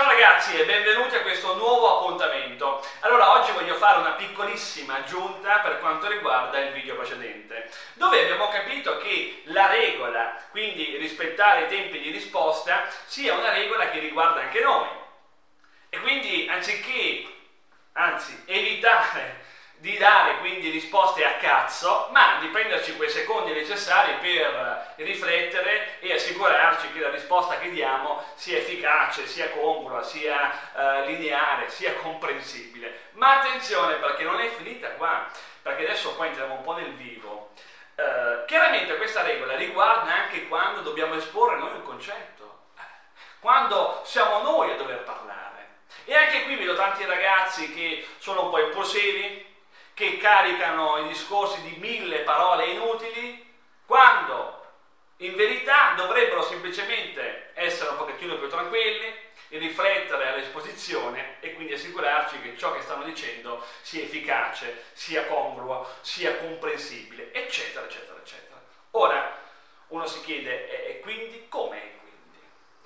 Ciao ragazzi e benvenuti a questo nuovo appuntamento. Allora oggi voglio fare una piccolissima aggiunta per quanto riguarda il video precedente, dove abbiamo capito che la regola, quindi rispettare i tempi di risposta, sia una regola che riguarda anche noi. E quindi anziché, anzi, evitare di dare quindi risposte a cazzo, ma di prenderci quei secondi necessari per riflettere e assicurarci che la risposta che diamo sia efficace, sia congrua, sia eh, lineare, sia comprensibile. Ma attenzione perché non è finita qua, perché adesso qua entriamo un po' nel vivo. Eh, chiaramente questa regola riguarda anche quando dobbiamo esporre noi un concetto, quando siamo noi a dover parlare. E anche qui vedo tanti ragazzi che sono un po' impulsivi, che caricano i discorsi di mille parole in verità dovrebbero semplicemente essere un pochettino più tranquilli, riflettere all'esposizione e quindi assicurarci che ciò che stanno dicendo sia efficace, sia congruo, sia comprensibile, eccetera, eccetera, eccetera. Ora, uno si chiede, e quindi come è quindi?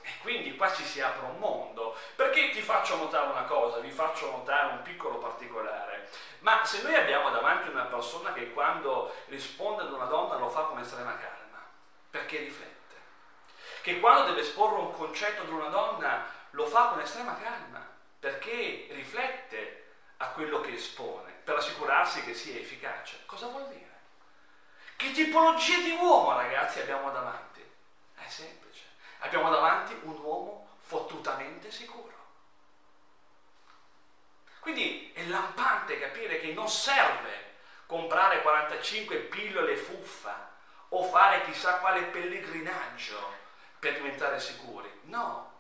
E quindi qua ci si apre un mondo. Perché ti faccio notare una cosa, vi faccio notare un piccolo particolare? Ma se noi abbiamo davanti una persona che quando risponde ad una donna lo fa con estrema calma, perché riflette, che quando deve esporre un concetto ad una donna lo fa con estrema calma, perché riflette a quello che espone, per assicurarsi che sia efficace. Cosa vuol dire? Che tipologia di uomo, ragazzi, abbiamo davanti? È semplice. Abbiamo davanti un uomo fottutamente sicuro. Quindi è lampante capire che non serve comprare 45 pillole fuffa o fare chissà quale pellegrinaggio per diventare sicuri. No,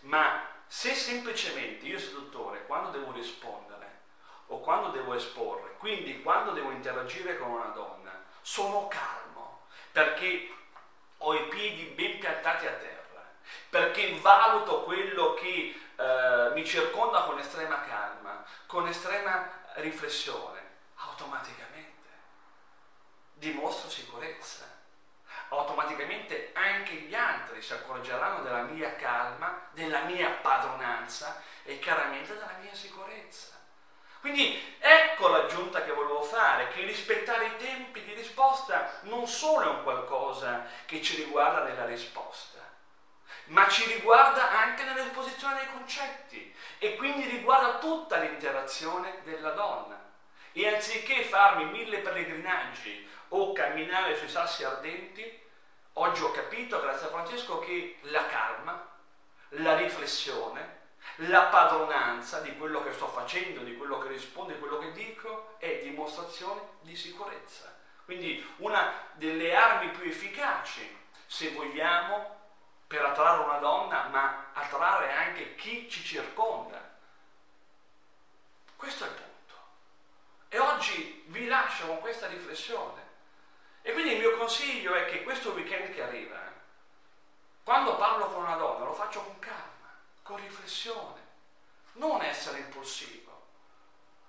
ma se semplicemente io seduttore, quando devo rispondere o quando devo esporre, quindi quando devo interagire con una donna, sono calmo perché ho i piedi ben piantati a terra, perché valuto quello che eh, mi circonda con estrema calma, con estrema riflessione, automaticamente dimostro sicurezza. Automaticamente anche gli altri si accorgeranno della mia calma, della mia padronanza e chiaramente della mia sicurezza. Quindi ecco l'aggiunta che volevo fare, che rispettare i tempi di risposta non solo è un qualcosa che ci riguarda nella risposta, ma ci riguarda anche nell'esposizione dei concetti e quindi riguarda tutta l'interazione della donna. E anziché farmi mille pellegrinaggi o camminare sui sassi ardenti, oggi ho capito, grazie a Francesco, che la calma, la riflessione, la padronanza di quello che sto facendo, di quello che rispondo, di quello che dico, è dimostrazione di sicurezza. Quindi una delle armi più efficaci, se vogliamo, per attrarre una donna, ma attrarre anche chi ci circonda. Questo è il punto. E oggi vi lascio con questa riflessione. E quindi il mio consiglio è che questo weekend che arriva, quando parlo con una donna, lo faccio con calma, con riflessione, non essere impulsivo,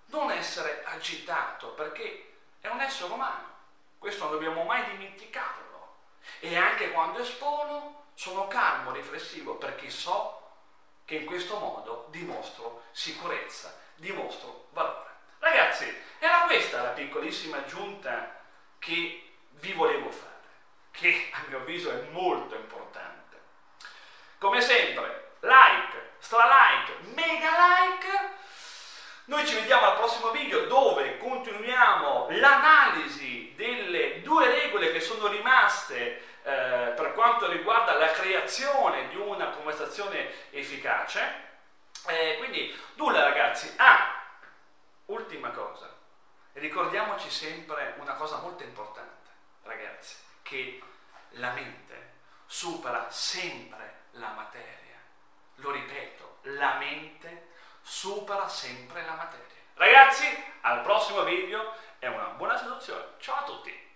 non essere agitato, perché è un essere umano. Questo non dobbiamo mai dimenticarlo. E anche quando espono, sono calmo, riflessivo perché so che in questo modo dimostro sicurezza, dimostro valore. Ragazzi, era questa la piccolissima aggiunta che vi volevo fare, che a mio avviso è molto importante. Come sempre, like, stra like, mega like. Noi ci vediamo al prossimo video dove continuiamo l'analisi delle due regole che sono rimaste eh, per quanto riguarda la creazione di una conversazione efficace. Eh, quindi nulla ragazzi. Ah, ultima cosa. Ricordiamoci sempre una cosa molto importante, ragazzi, che la mente supera sempre la materia. Lo ripeto, la mente supera sempre la materia. Ragazzi, al prossimo video e una buona seduzione. Ciao a tutti!